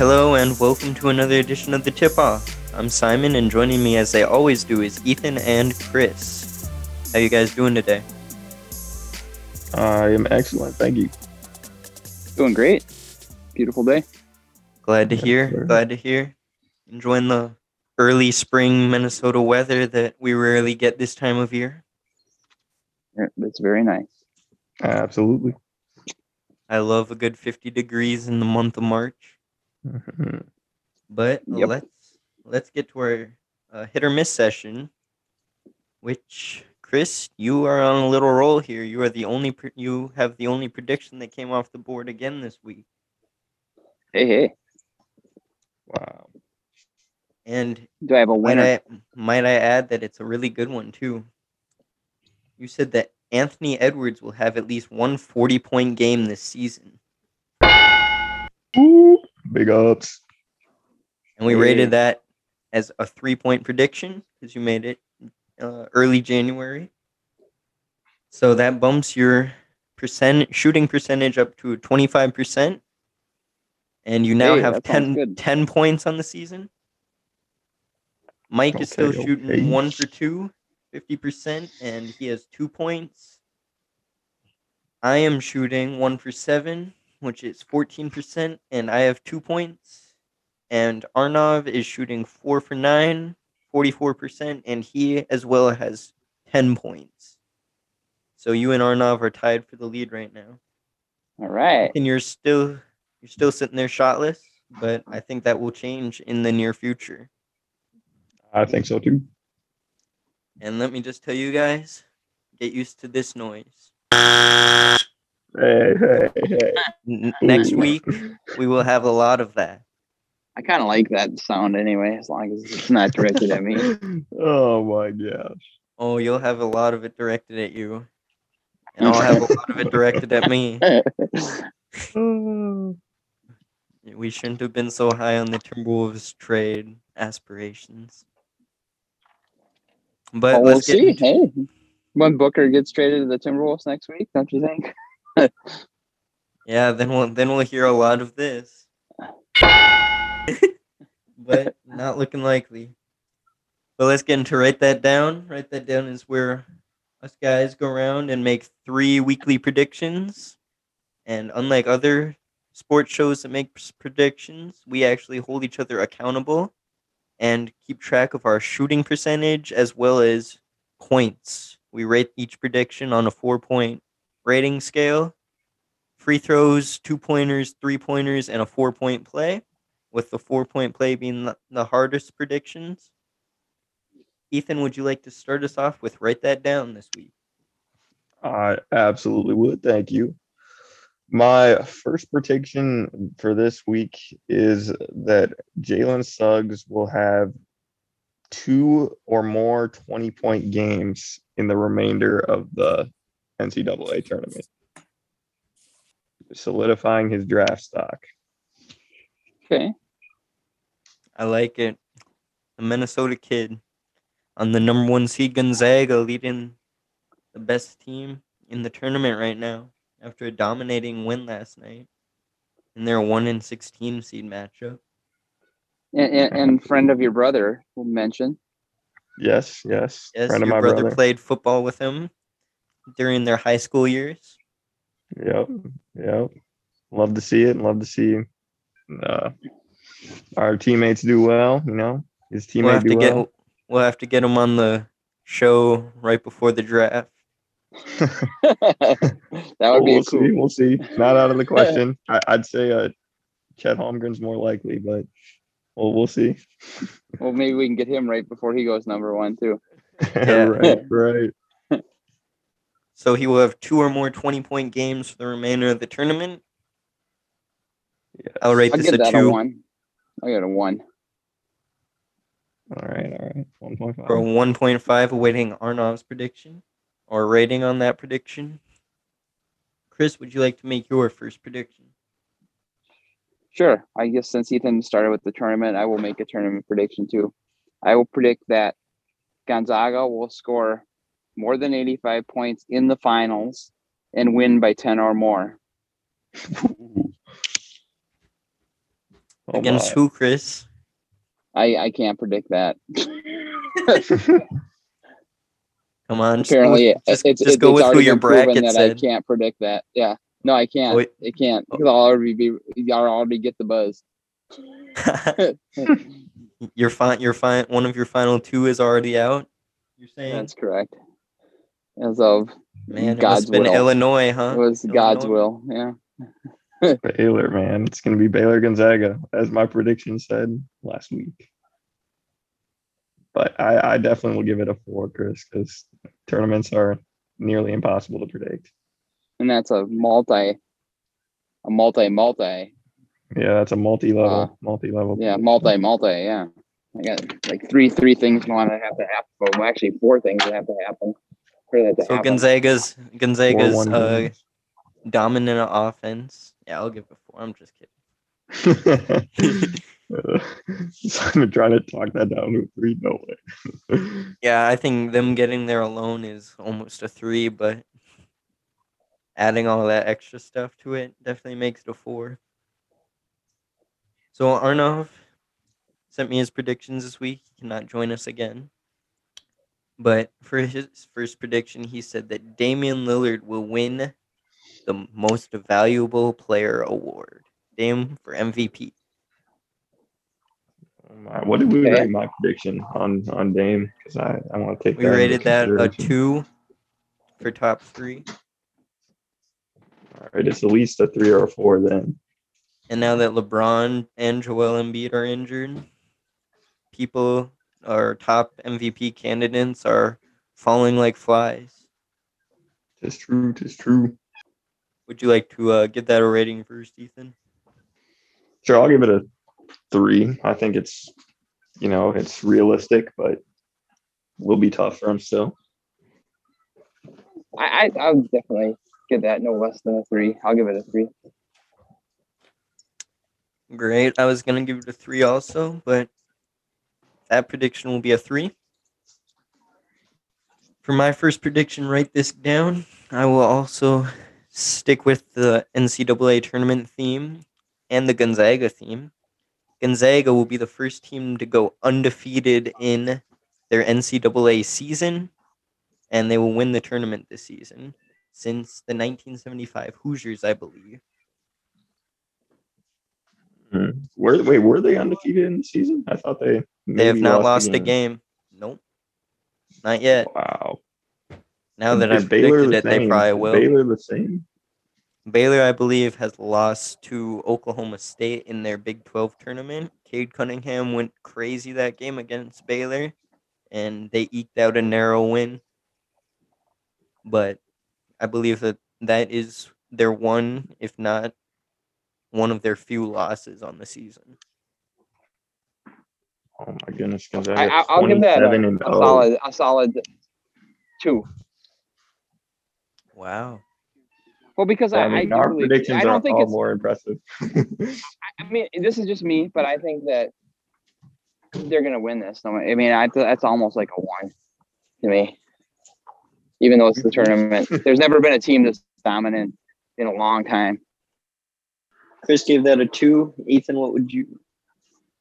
Hello and welcome to another edition of the Tip Off. I'm Simon, and joining me as they always do is Ethan and Chris. How you guys doing today? I am excellent. Thank you. Doing great. Beautiful day. Glad to hear. sir. Glad to hear. Enjoying the early spring Minnesota weather that we rarely get this time of year. Yeah, It's very nice. Absolutely. I love a good 50 degrees in the month of March. Mhm. But Yep. let's let's get to our uh, hit or miss session. Which Chris, you are on a little roll here. You are the only pre- you have the only prediction that came off the board again this week. Hey, hey. Wow. And Do I have a might winner? I might I add that it's a really good one too. You said that Anthony Edwards will have at least one 40 point game this season. Woo. Big ups. And we Hey. rated that as a three point prediction because you made it uh, early January. So that bumps your percent shooting percentage up to 25%. And you now Hey, have that 10, 10 points on the season. Mike is still Okay, shooting one for two, 50%, and he has two points. I am shooting one for seven, which is 14%, and I have two points. And Arnav is shooting four for nine, 44%, and he as well has 10 points. So you and Arnav are tied for the lead right now. All right. And you're still you're still sitting there shotless, but I think that will change in the near future. I think so too. And let me just tell you guys, get used to this noise. Hey, hey, hey. Next week we will have a lot of that. I kind of like that sound anyway, as long as it's not directed at me. oh my gosh. Oh, you'll have a lot of it directed at you. And I'll have a lot of it directed at me. We shouldn't have been so high on the Timberwolves trade aspirations. But Well, we'll get see. into- Hey, when hmm? Booker gets traded to the Timberwolves next week, don't you think? Yeah, then we'll then we'll hear a lot of this. but not looking likely. But let's get into write that down. Write that down is where us guys go around and make three weekly predictions. And unlike other sports shows that make predictions, we actually hold each other accountable and keep track of our shooting percentage as well as points. We rate each prediction on a four point rating scale free throws, two pointers, three pointers, and a four point play, with the four point play being the, hardest predictions. Ethan, would you like to start us off with write that down this week? I absolutely would. Thank you. My first prediction for this week is that Jalen Suggs will have two or more 20 point games in the remainder of the NCAA tournament, solidifying his draft stock. Okay. I like it. The Minnesota kid on the number one seed Gonzaga leading the best team in the tournament right now after a dominating win last night in their one in sixteen seed matchup. And, and, and friend of your brother will mention. Yes, yes. Yes, friend of your my brother, brother. played football with him during their high school years. Yep, yep. Love to see it. and Love to see uh, our teammates do well. You know, his We'll teammate have to do get well. we'll have to get him on the show right before the draft. that would be we'll cool. see. We'll see. Not out of the question. I, I'd say uh, Chet Holmgren's more likely, but well, we'll see. Well, maybe we can get him right before he goes number one too. Yeah. right, right. So he will have two or more twenty point games for the remainder of the tournament. Yes. I'll rate I'll this give a that a two one. I got a one. All right, all right. One point or a one point five awaiting Arnav's prediction or rating on that prediction. Chris, would you like to make your first prediction? Sure. I guess since Ethan started with the tournament, I will make a tournament prediction too. I will predict that Gonzaga will score more than 85 points in the finals and win by 10 or more. Oh Against my. who, Chris? I I can't predict that. Come on. Apparently, just, it's, just it's, go it's with who your bracket that said. I can't predict that. Yeah, no, I can't. Wait. It can't oh. because I'll already be. Y'all already get the buzz. your fine, your fine. One of your final two is already out. You're saying, That's correct. As of man, it must God's have been will. Illinois, huh? it was God's will. Yeah. Baylor, man. It's gonna be Baylor Gonzaga, as my prediction said last week. But I, I definitely will give it a four, Chris, because tournaments are nearly impossible to predict. and that's a multi, a multi, multi, Yeah, that's a multi-level, Uh, multi-level. yeah, multi, multi, yeah. I got like three, three things want to have to happen. Well, actually, four things that have to happen for that to So happen. Gonzaga's Gonzaga's uh, dominant offense. Yeah, I'll give it four. I'm just kidding. I'm trying to talk that down to a three. No way. Yeah, I think them getting there alone is almost a three, but adding all that extra stuff to it definitely makes it a four. So Arnav sent me his predictions this week. He cannot join us again. But for his first prediction, he said that Damian Lillard will win the most valuable player award. Dame for MVP. What did we Okay. rate my prediction on on Dame? Because I, I want to take We that into rated that a two for top three. All right, it's at least a three or a four then. And now that LeBron and Joel Embiid are injured, people, our top MVP candidates, are falling like flies. Tis true. Tis true. Would you like to uh, give that a rating first, Ethan? Sure, I'll give it a three. I think it's, you know, it's realistic, but will be tough for him still. I, I, I'll definitely give that no less than a three. I'll give it a three. Great. I was gonna give it a three also, but that prediction will be a three. For my first prediction, write this down. I will also stick with the NCAA tournament theme and the Gonzaga theme. Gonzaga will be the first team to go undefeated in their NCAA season, and they will win the tournament this season since the 1975 Hoosiers, I believe. Hmm. Were wait, were they undefeated in the season? I thought they They have not lost a game. Nope. Not yet. Wow. Now that Is I've Baylor predicted the it, they same? probably Is will. Baylor the same. Baylor, I believe, has lost to Oklahoma State in their Big 12 tournament. Cade Cunningham went crazy that game against Baylor, and they eked out a narrow win. But I believe that that is their one, if not one of their few losses on the season. Oh my goodness, I, Gonzaga. I, I'll give that a, and a oh. solid, a solid two. Wow. Well, because I, I I, mean, do our believe- predictions I don't are think all it's. more impressive. I mean, this is just me, but I think that they're gonna win this. I mean, I, that's almost like a one to me. Even though it's the tournament, there's never been a team this dominant in a long time. Chris gave that a two. Ethan, what would you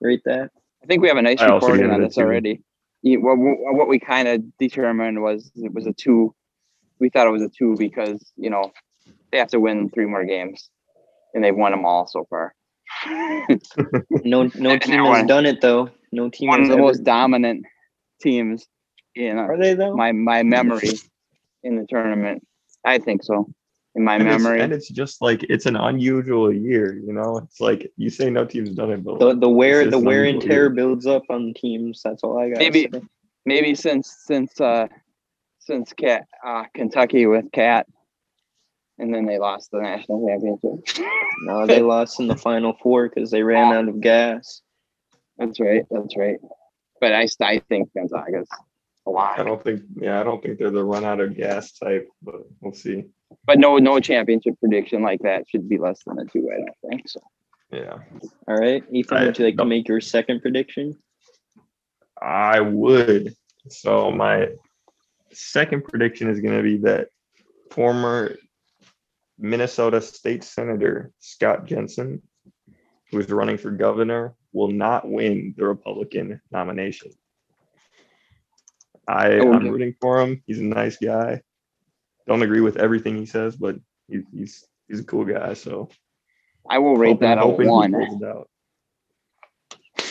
rate that? I think we have a nice I recording on this already. Yeah, What, what what we kind of determined was it was a two. We thought it was a two because you know they have to win three more games, and they've won them all so far. No, no team has one- done it though. No team One has of the ever- most dominant teams in uh, Are they though? my my memory in the tournament. I think so. In my and, it's, memory, and it's just like it's an unusual year, you know. It's like you say no team's done it, but the the wear the wear and unusual. tear builds up on teams. That's all I got. Maybe- maybe since since uh since cat uh Kentucky with Cat, and then they lost the national championship. No, they lost in the final four because they ran out of gas. That's right. That's right. But I, I think Gonzaga's a I lot. don't think yeah, I don't think they're the run out of gas type, but we'll see. But no, no championship prediction like that should be less than a two. I don't think so. Yeah. All right, Ethan, I- would you like to no. make your second prediction? I would. So my second prediction is going to be that former Minnesota State Senator Scott Jensen who is running for governor, will not win the Republican nomination. I, I'm give- rooting for him. He's a nice guy. Don't agree with everything he says, but he's he's he's a cool guy. So I will rate hoping- that a one.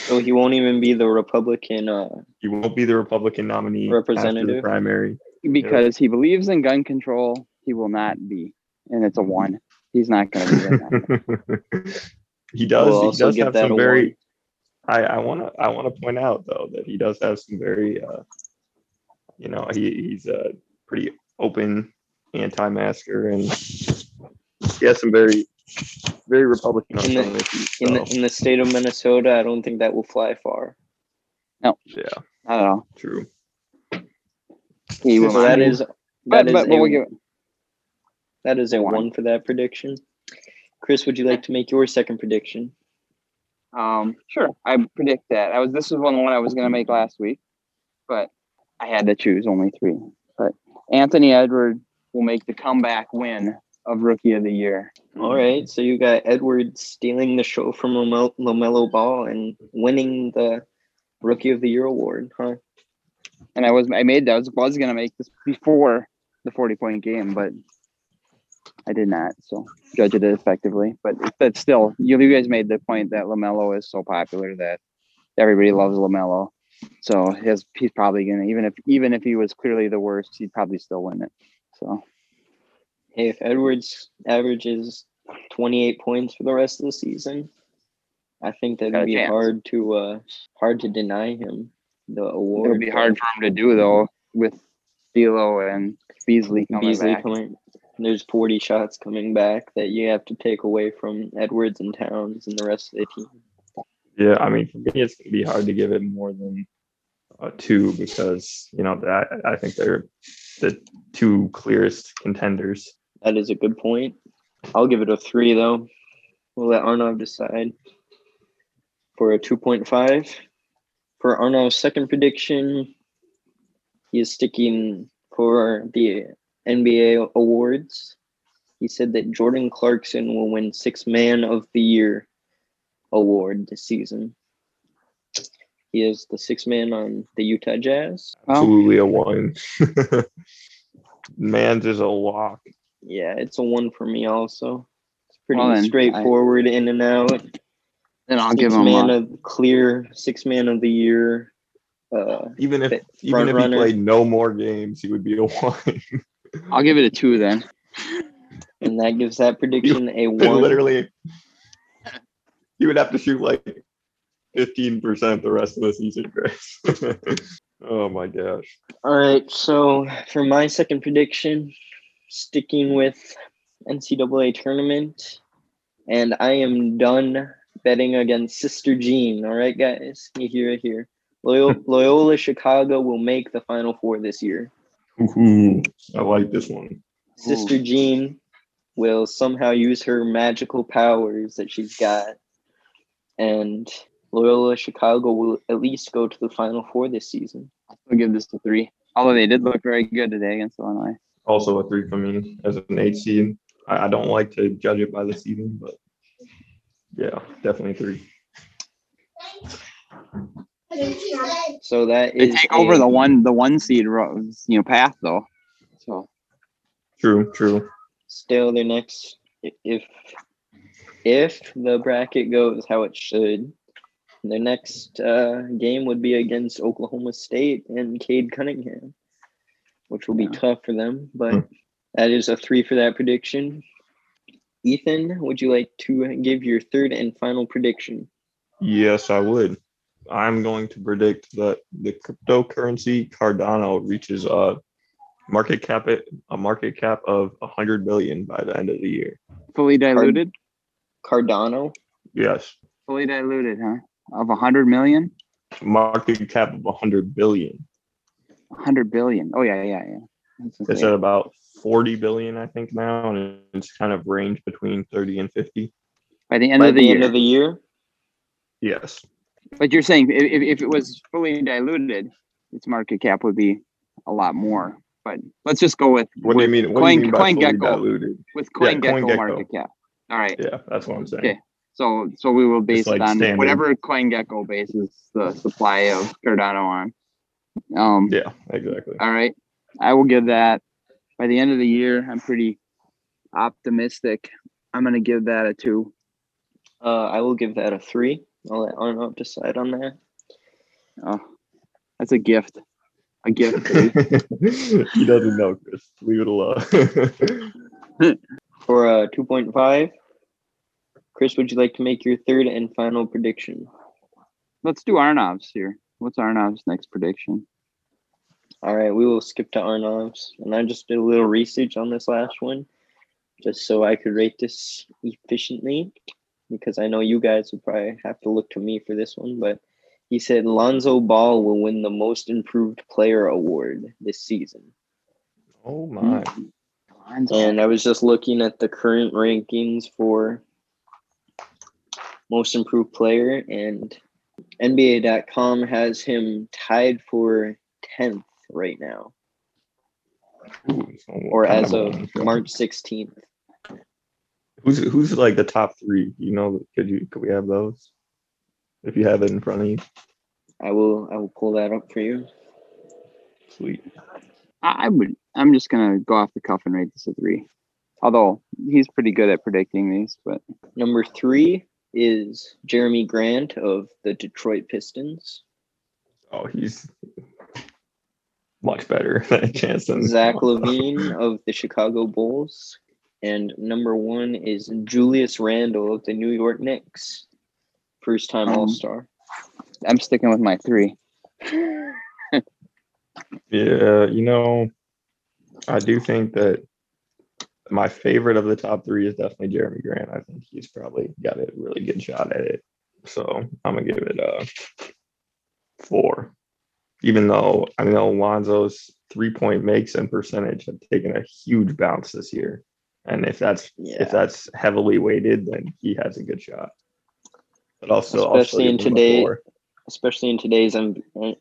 So he won't even be the Republican. Uh, He won't be the Republican nominee Representative? primary. because he believes in gun control. He will not be, and it's a one. He's not going to be that. he does. We'll he does have some very. I I want to I want to point out though that he does have some very. uh You know he he's a pretty open anti-masker and he has some very very Republican In the- some issues. in the in the state of Minnesota, I don't think that will fly far. No. Yeah, I don't know. true. He will So that not. is but, that is but, but a, we'll that is a one. one for that prediction. Chris, would you like to make your second prediction? Um, sure. I predict that. I was. This was one one I was going to make last week, but I had to choose only three. But Anthony Edward will make the comeback win of Rookie of the Year. All right, so you got Edwards stealing the show from LaMelo Ball and winning the Rookie of the Year award, huh? And I was I made that I was, was going to make this before the forty point game, but I did not. So judge it effectively. But but still, you, you guys made the point that Lamelo is so popular that everybody loves Lamelo. So his he's probably gonna even if even if he was clearly the worst, he'd probably still win it. So Hey, if Edwards averages 28 points for the rest of the season, I think that'd be chance. hard to uh hard to deny him the award. it'll be hard for him to do though with D'Lo and Beasley coming Beasley back. coming. There's 40 shots coming back that you have to take away from Edwards and Towns and the rest of the team. Yeah, I mean, for me, it's gonna be hard to give it more than uh, two because you know that I think they're the two clearest contenders. That is a good point. I'll give it a three though. We'll let Arnav decide for a 2.5. For Arnav's second prediction, he is sticking for the NBA awards. He said that Jordan Clarkson will win Six Man of the Year award this season. He is the six man on the Utah Jazz. Well, Absolutely a one. Man's is a lock. Yeah, it's a one for me also. It's pretty Well, then, I- straightforward in and out. And I'll six give him man a, of clear six man of the year. Uh, Even if even if he runner. played no more games, he would be a one. I'll give it a two then. and that gives that prediction a one. Literally, he would have to shoot like fifteen percent the rest of the season, Chris. oh my gosh. All right, so for my second prediction, sticking with NCAA tournament, and I am done betting against Sister Jean. All right, guys, you hear it here. Loyola, Loyola Chicago will make the Final Four this year. Ooh, I like this one. Sister Jean will somehow use her magical powers that she's got, and Loyola Chicago will at least go to the Final Four this season. I'll give this a three. Although they did look very good today against Illinois. Also a three for me as an eight seed. I, I don't like to judge it by the season, but yeah, definitely three. So that They take over a- the one the one seed you know path though. So True, true. still their next if if the bracket goes how it should their next uh, game would be against oklahoma state and cade cunningham which will be Yeah. tough for them but Hmm. that is a three for that prediction ethan would you like to give your third and final prediction Yes, I would. I'm going to predict that the cryptocurrency Cardano reaches a market cap it a market cap of 100 billion by the end of the year. fully diluted, cardano Yes, fully diluted, huh? Of a hundred million, market cap of 100 billion. a hundred billion. Oh yeah, yeah, yeah. It's at about 40 billion, I think now, and it's kind of ranged between 30 and 50. By the end by of the, the year. end of the year Yes. but you're saying if, if if it was fully diluted, its market cap would be a lot more. But let's just go with What do you mean? What Coin, do you mean by fully CoinGecko diluted? with Yeah, CoinGecko CoinGecko. market cap. All right. Yeah, that's what I'm saying. Okay. So so we will base like it on standard. whatever CoinGecko bases the supply of Cardano on. Um, Yeah, exactly. all right. I will give that by the end of the year. I'm pretty optimistic. I'm gonna give that a two. Uh, I will give that a three. I'll let Arnav decide on that. Oh, that's a gift. A gift. he doesn't know, Chris. Leave it alone. For uh, 2.5, Chris, would you like to make your third and final prediction? Let's do Arnav's here. What's Arnav's next prediction? All right, we will skip to Arnav's. And I just did a little research on this last one, just so I could rate this efficiently, because I know you guys would probably have to look to me for this one. But he said Lonzo Ball will win the Most Improved Player award this season. oh my. Lonzo. And I was just looking at the current rankings for most improved player, and NBA.com has him tied for 10th right now, Ooh, or as of long. March 16th. Who's who's like the top three? You know, could you could we have those? If you have it in front of you, I will I will pull that up for you. sweet. I I would. I'm just gonna go off the cuff and rate this a three. Although he's pretty good at predicting these, but Number three is Jerami Grant of the Detroit Pistons. Oh, he's much better than Jansen. Zach LaVine of the Chicago Bulls. And number one is Julius Randle of the New York Knicks. First time Um, All Star. I'm sticking with my three. Yeah, you know, I do think that my favorite of the top three is definitely Jerami Grant. I think he's probably got a really good shot at it. So I'm gonna give it a four. Even though I know Lonzo's three point makes and percentage have taken a huge bounce this year. And if that's Yeah. if that's heavily weighted, then he has a good shot. But also, Especially in give him a today- Especially in today's um,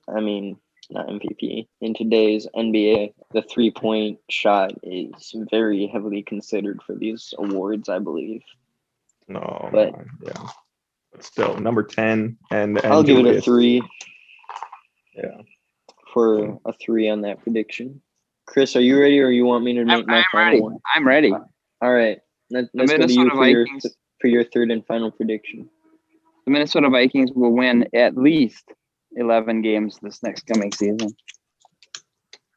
I mean not MVP. In today's NBA, the three point shot is very heavily considered for these awards, I believe. No, But- no, yeah. But still, number 10 and, and I'll give it a three Yeah. for a three on that prediction. Chris, are you ready or you want me to make I'm, my I'm final ready. one? I'm ready. Uh, all right. Let, let's go to you for your, for your third and final prediction. The Minnesota Vikings will win at least 11 games this next coming season.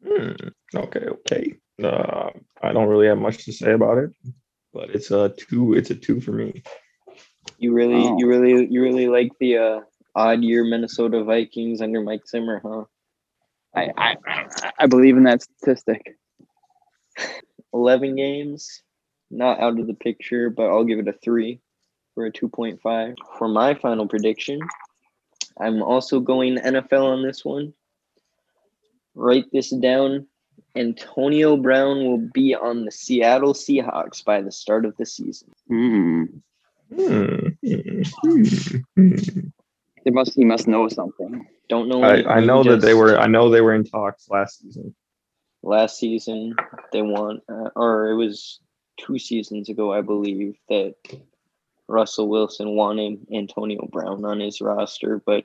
Hmm, Okay, okay. Uh, I don't really have much to say about it, but it's a two. It's a two for me. You really, Oh. you really, you really like the uh, odd year Minnesota Vikings under Mike Zimmer, huh? I, I, I believe in that statistic. 11 games, not out of the picture, but I'll give it a three for a 2.5. For my final prediction, I'm also going NFL on this one. Write this down. Antonio Brown will be on the Seattle Seahawks by the start of the season. Hmm. Hmm, hmm, hmm, hmm. They must. He must know something. Don't know. I, I know he that they were. I know they were in talks last season. last season they won uh, or it was two seasons ago i believe that russell wilson wanted antonio brown on his roster but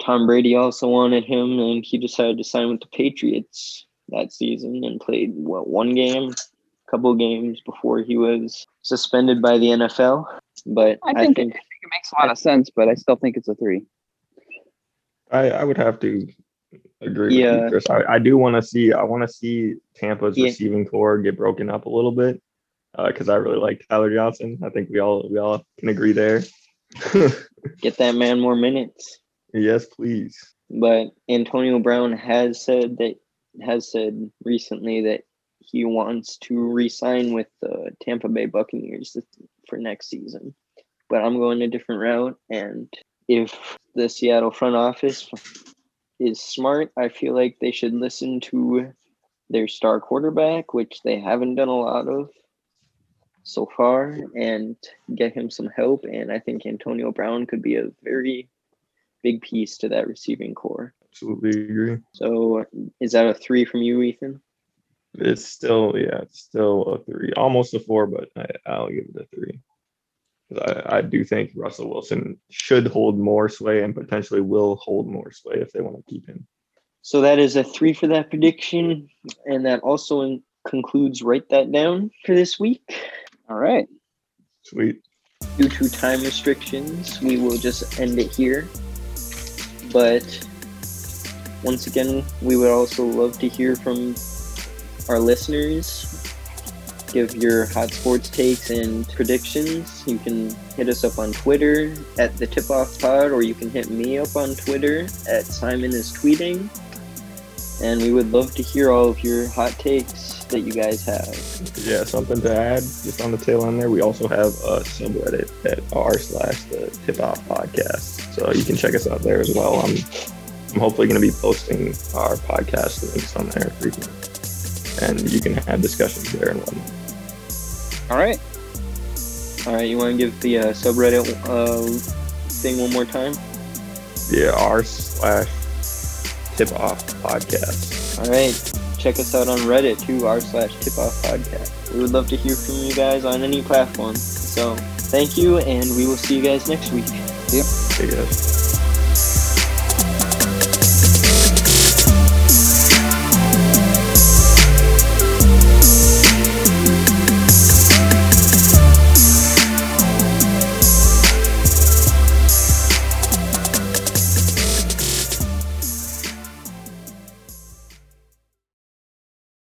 tom brady also wanted him and he decided to sign with the patriots that season and played what one game a couple games before he was suspended by the nfl but I i think, think, I think it makes a lot of sense, but I still think it's a three. I, I would have to agree with Yeah. you, Chris. I, I do want to see. I want to see Tampa's Yeah. receiving corps get broken up a little bit Uh, because I really like Tyler Johnson. I think we all we all can agree there. get that man more minutes yes, please. but Antonio Brown has said that has said recently that he wants to re-sign with the Tampa Bay Buccaneers for next season. But I'm going a different route, and if the Seattle front office is smart, I feel like they should listen to their star quarterback, which they haven't done a lot of so far, and get him some help. And I think Antonio Brown could be a very big piece to that receiving corps. Absolutely agree. So is that a three from you, Ethan? It's still yeah, it's still a three, almost a four, but I, I'll give it a three. I, I do think Russell Wilson should hold more sway and potentially will hold more sway if they want to keep him. So that is a three for that prediction, and that also in- concludes write that down for this week. All right. Sweet. Due to time restrictions, we will just end it here. But once again, we would also love to hear from our listeners. Give your hot sports takes and predictions. You can hit us up on Twitter at the Tip Off Pod, or you can hit me up on Twitter at Simon is tweeting. And we would love to hear all of your hot takes that you guys have. Yeah, something to add just on the tail end there. We also have a subreddit at r slash the tip off podcast. So you can check us out there as well. I'm I'm hopefully going to be posting our podcast links on there frequently. And you can have discussions there and whatnot. All right. All right, you want to give the uh, subreddit uh, thing one more time? Yeah, r slash tip off podcast. All right, check us out on Reddit too, r slash tip off podcast. We would love to hear from you guys on any platform. So thank you, and we will see you guys next week. Hey guys.